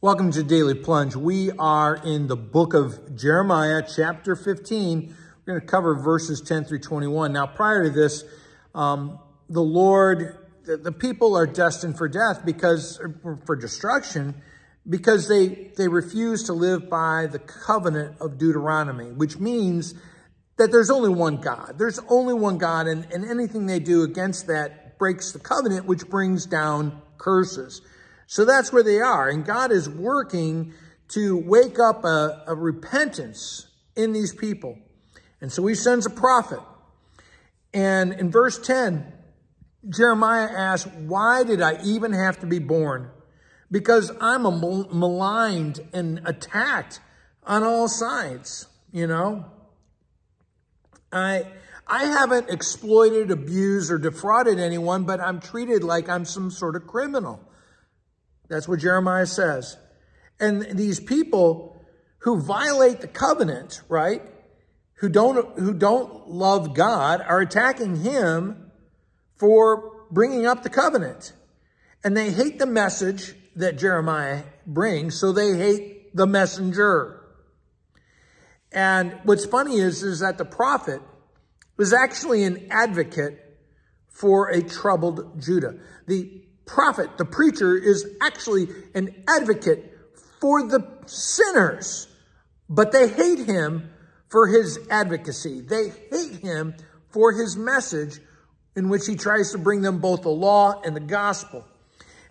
Welcome to Daily Plunge. We are in the book of Jeremiah, chapter 15. We're going to cover verses 10 through 21. Now, prior to this, um, the Lord, the, the, people are destined for death because, for destruction, because they, they refuse to live by the covenant of Deuteronomy, which means that there's only one God. There's only one God, and, and anything they do against that breaks the covenant, which brings down curses. So that's where they are. And God is working to wake up a, a repentance in these people. And so he sends a prophet. And in verse 10, Jeremiah asks, why did I even have to be born? Because I'm maligned and attacked on all sides, you know? I, I haven't exploited, abused, or defrauded anyone, but I'm treated like I'm some sort of criminal. That's what Jeremiah says. And these people who violate the covenant, right? Who don't, who don't love God are attacking him for bringing up the covenant. And they hate the message that Jeremiah brings, so they hate the messenger. And what's funny is, is that the prophet was actually an advocate for a troubled Judah. The prophet, the preacher, is actually an advocate for the sinners, but they hate him for his advocacy. They hate him for his message in which he tries to bring them both the law and the gospel.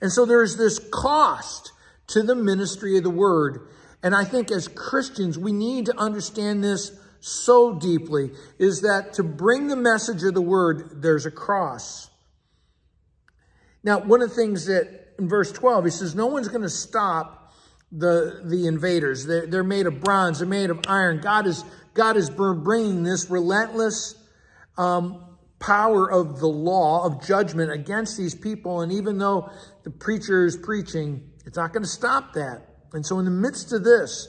And so there's this cost to the ministry of the word. And I think as Christians, we need to understand this so deeply is that to bring the message of the word, there's a cross. Now, one of the things that in verse 12, he says, no one's going to stop the, the invaders. They're, they're made of bronze. They're made of iron. God is, God is bringing this relentless um, power of the law, of judgment against these people. And even though the preacher is preaching, it's not going to stop that. And so in the midst of this,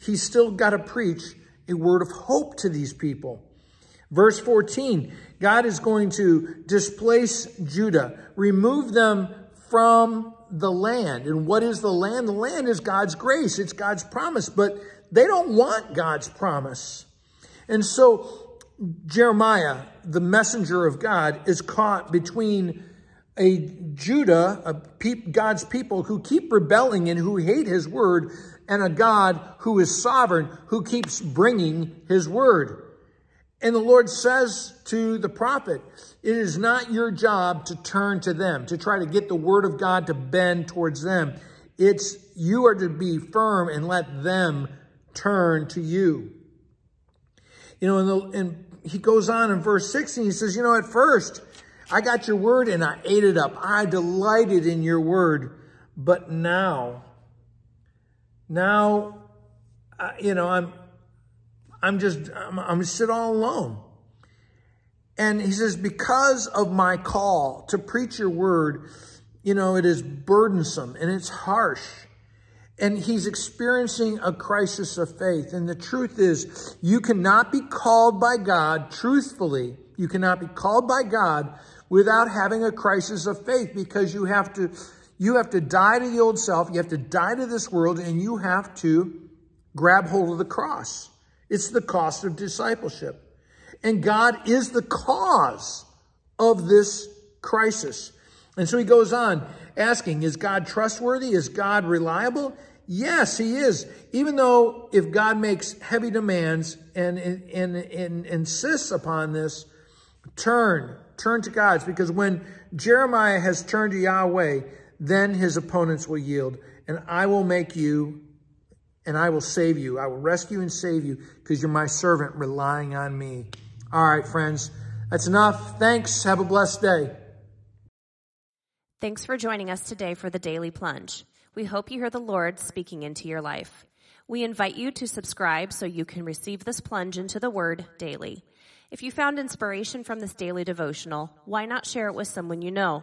he's still got to preach a word of hope to these people. Verse 14, God is going to displace Judah, remove them from the land. And what is the land? The land is God's grace. It's God's promise, but they don't want God's promise. And so Jeremiah, the messenger of God, is caught between a Judah, a God's people who keep rebelling and who hate his word, and a God who is sovereign, who keeps bringing his word. And the Lord says to the prophet, it is not your job to turn to them, to try to get the word of God to bend towards them. It's you are to be firm and let them turn to you. You know, and, the, and he goes on in verse 16, he says, you know, at first I got your word and I ate it up. I delighted in your word. But now, now, you know, I'm, I'm just, I'm, I'm sit all alone. And he says, because of my call to preach your word, you know, it is burdensome and it's harsh. And he's experiencing a crisis of faith. And the truth is, you cannot be called by God truthfully. You cannot be called by God without having a crisis of faith because you have to, you have to die to the old self. You have to die to this world and you have to grab hold of the cross. It's the cost of discipleship. And God is the cause of this crisis. And so he goes on asking, is God trustworthy? Is God reliable? Yes, he is. Even though if God makes heavy demands and, and, and, and insists upon this, turn, turn to God's because when Jeremiah has turned to Yahweh, then his opponents will yield. And I will make you and I will save you. I will rescue and save you because you're my servant relying on me. All right, friends, that's enough. Thanks. Have a blessed day. Thanks for joining us today for the Daily Plunge. We hope you hear the Lord speaking into your life. We invite you to subscribe so you can receive this plunge into the Word daily. If you found inspiration from this daily devotional, why not share it with someone you know?